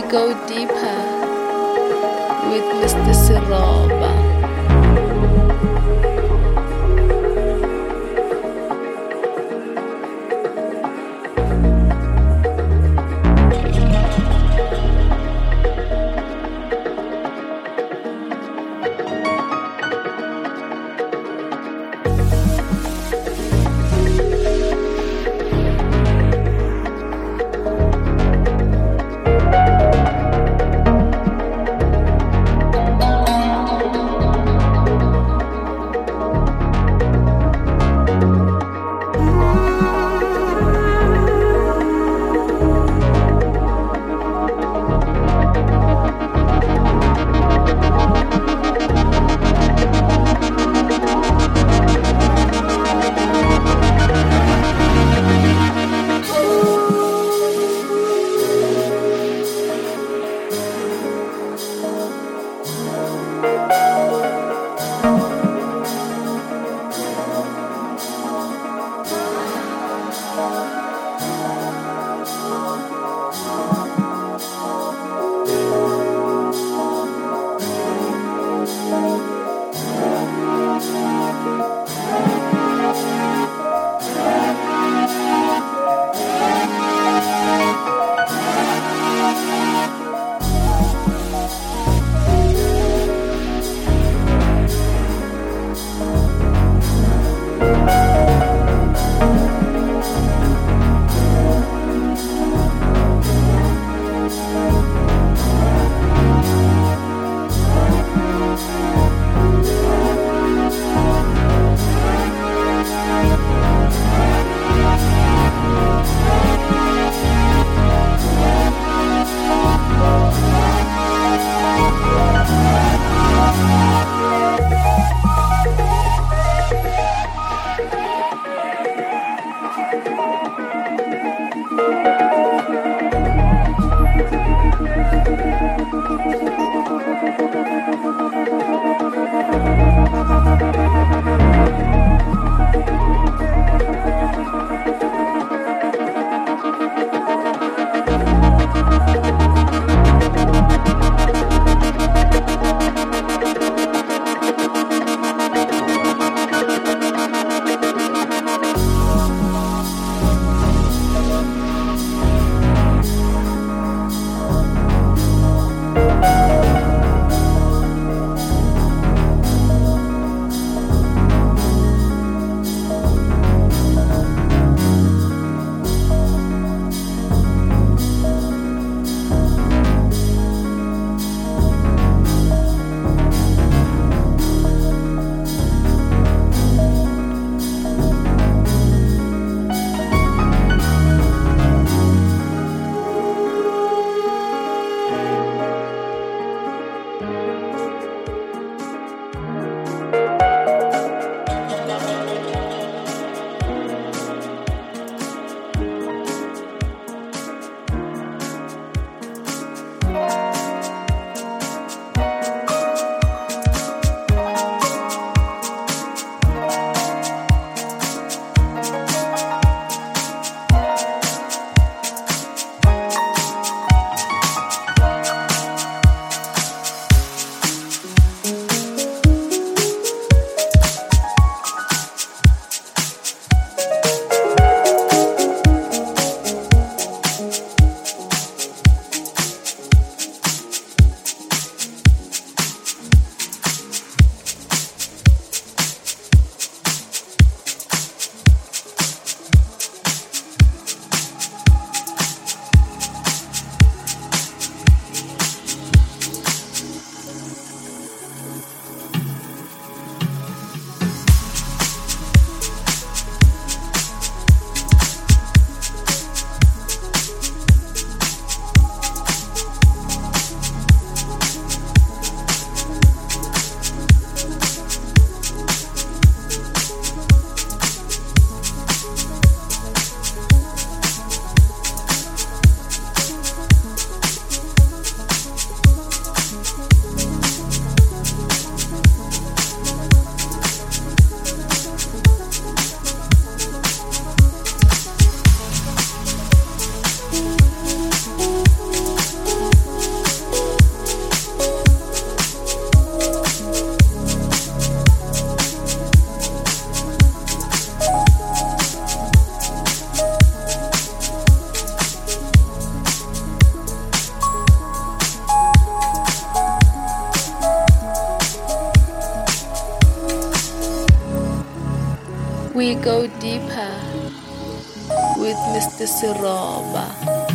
we go deeper with Mr. Siroba. With Mr. Siroba.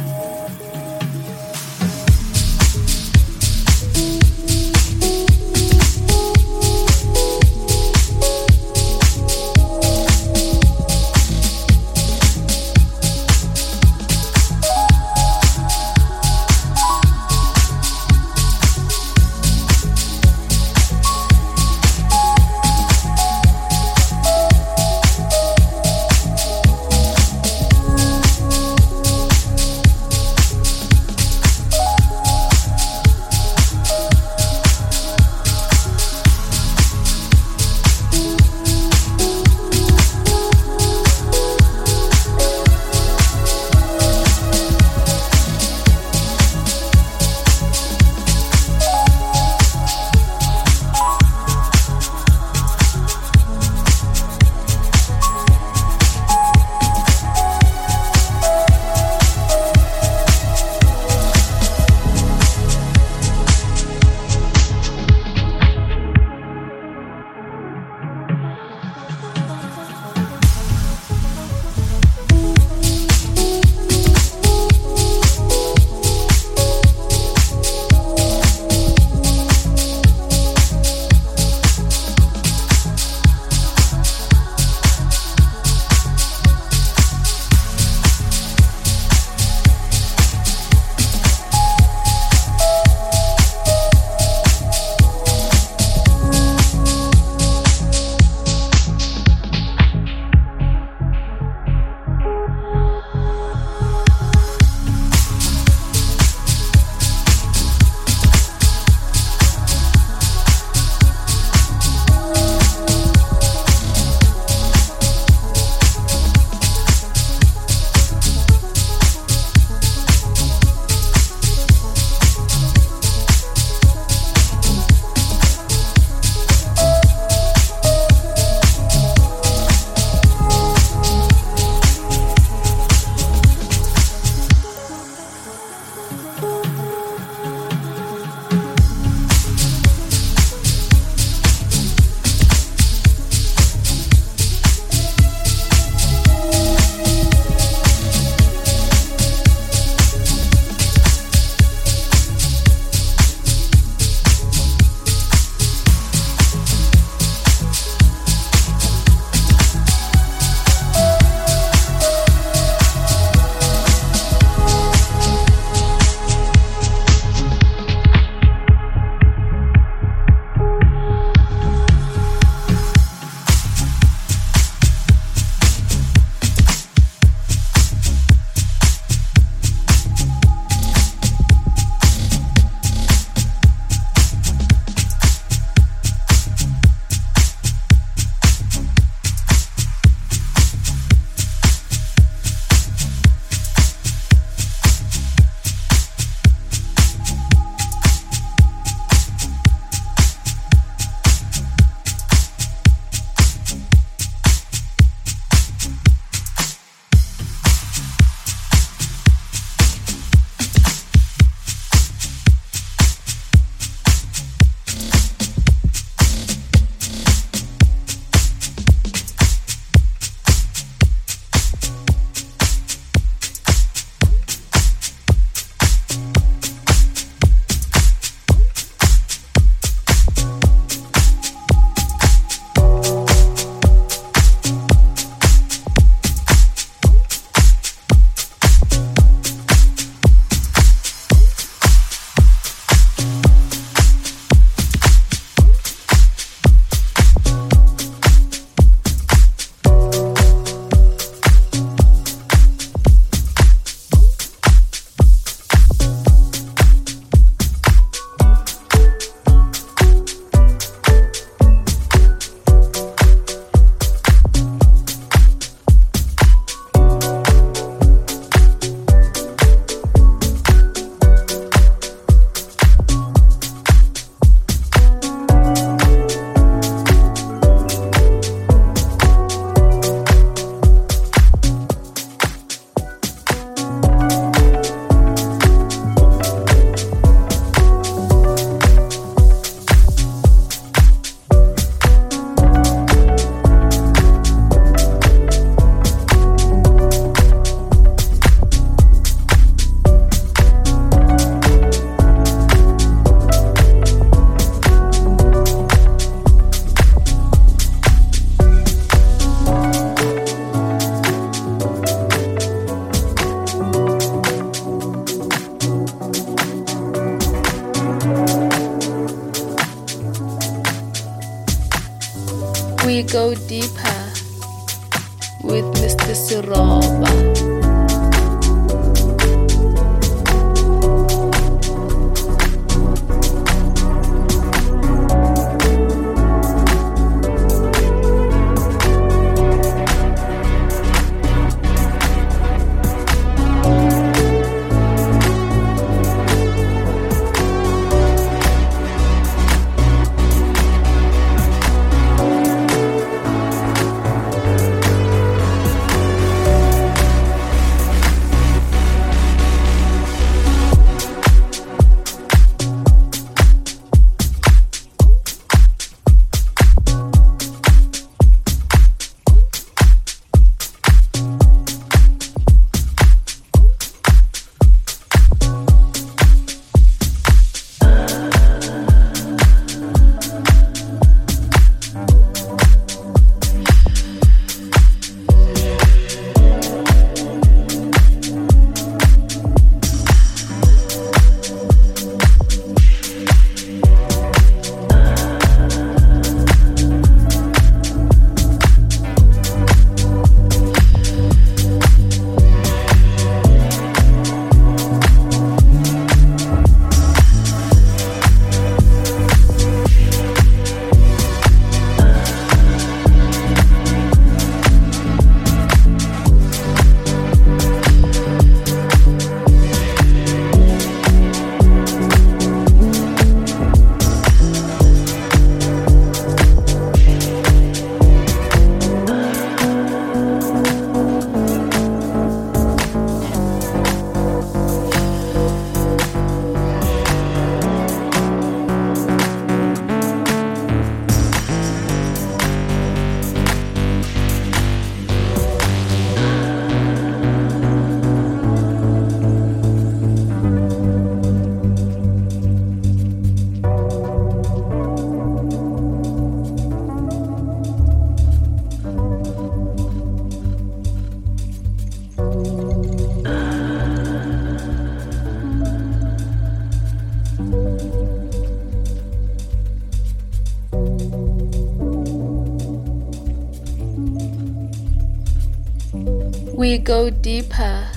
Go deeper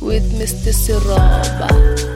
with Mr. Siroba.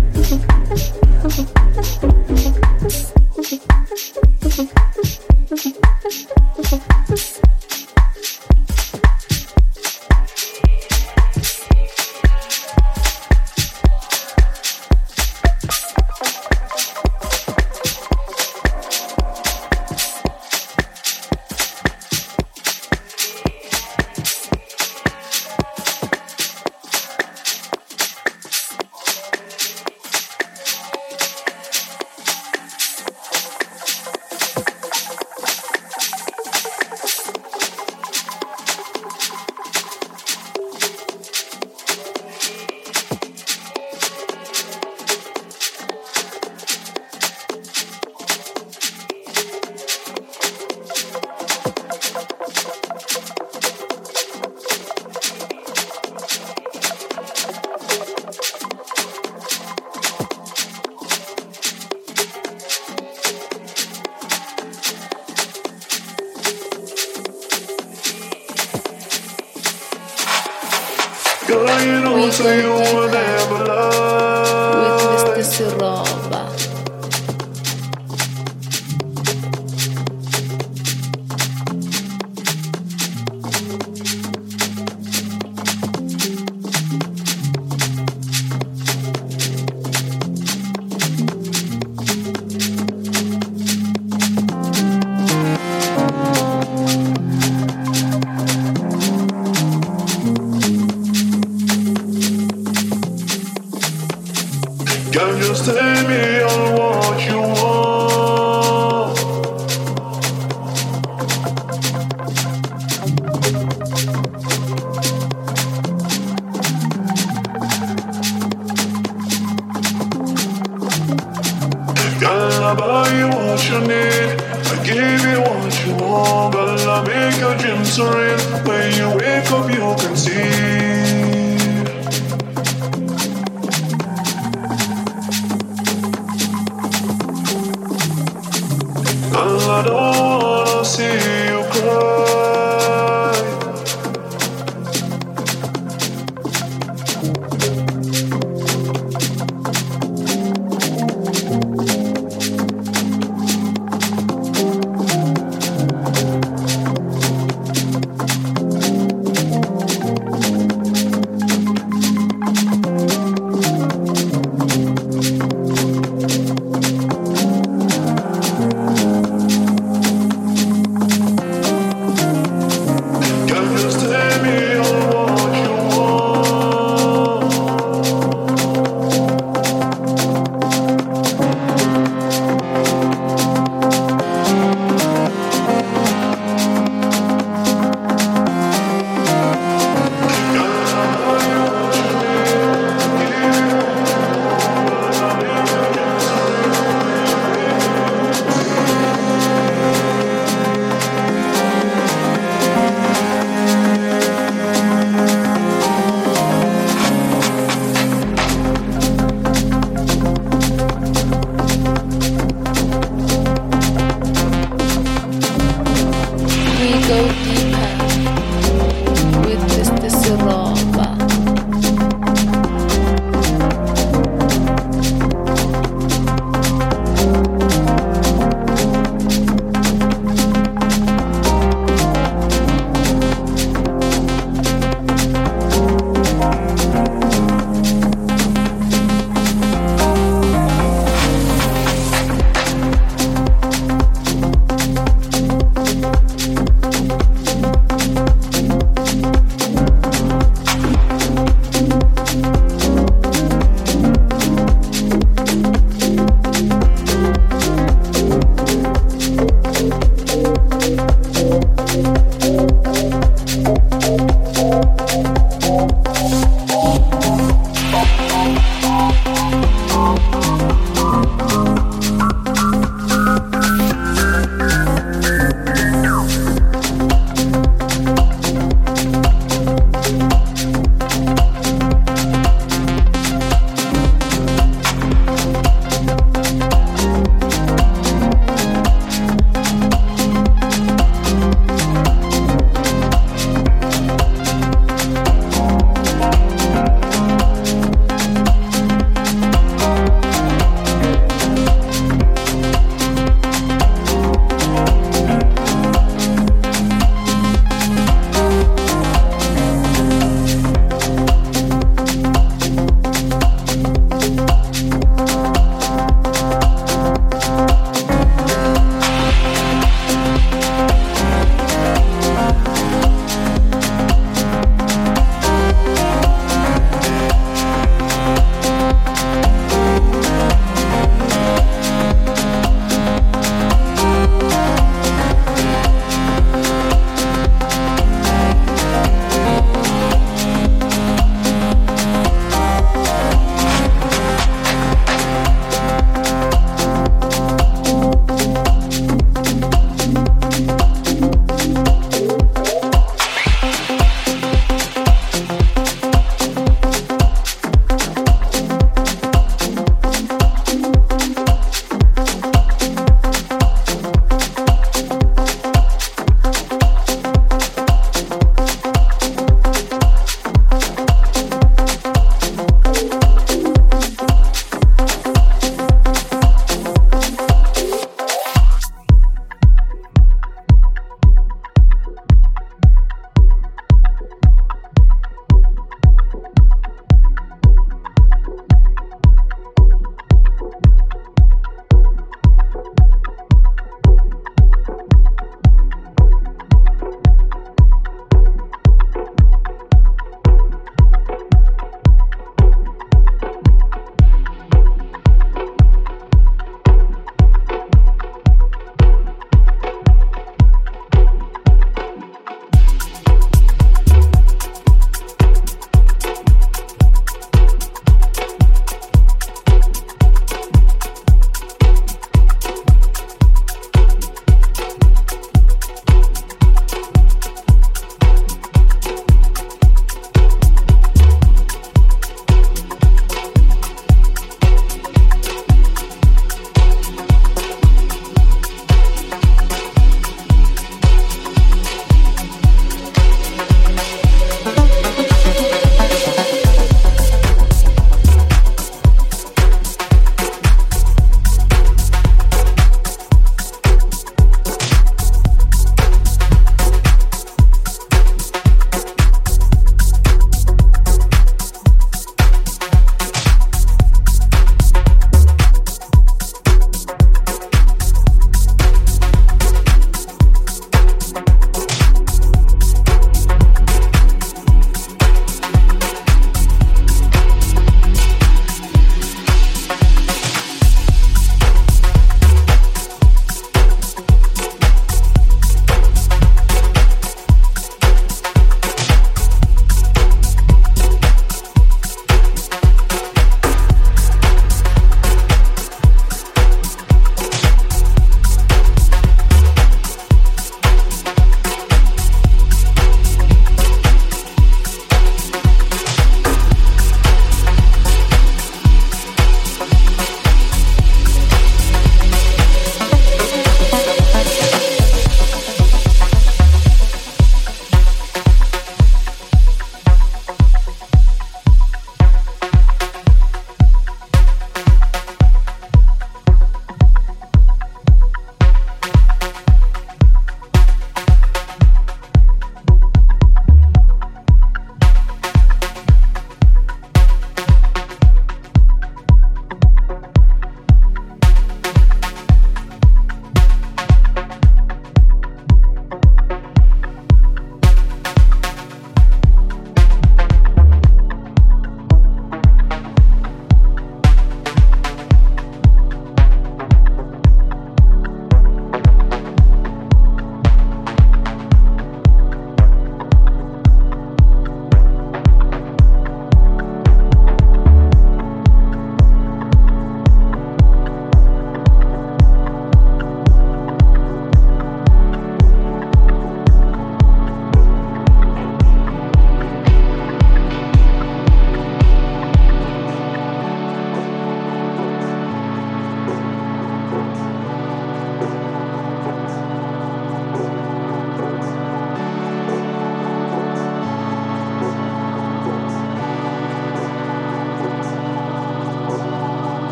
say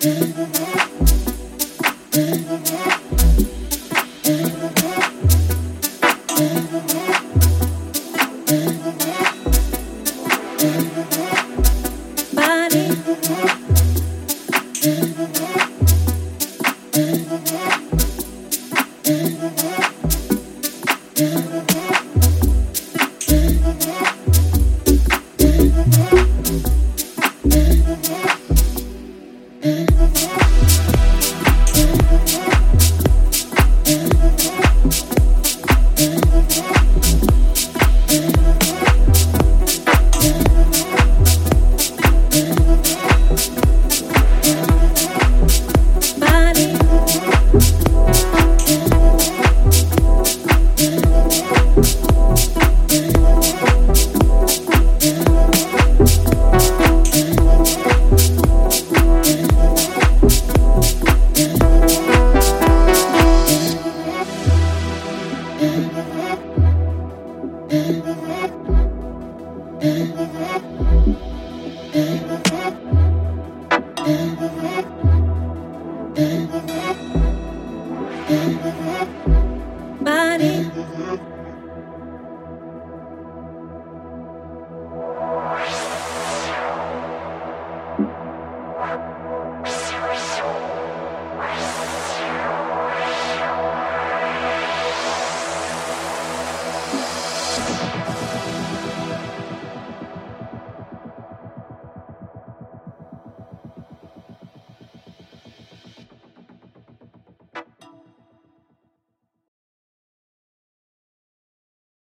Mm-hmm.